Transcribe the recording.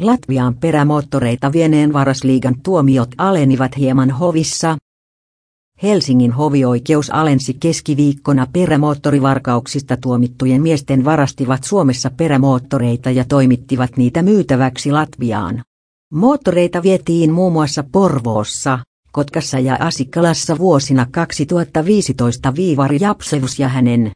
Latviaan perämoottoreita vieneen varasliigan tuomiot alenivat hieman hovissa. Helsingin hovioikeus alensi keskiviikkona perämoottorivarkauksista tuomittujen miesten varastivat Suomessa perämoottoreita ja toimittivat niitä myytäväksi Latviaan. Moottoreita vietiin muun muassa Porvoossa, Kotkassa ja Asikkalassa vuosina 2015 Viivari Japsevus ja hänen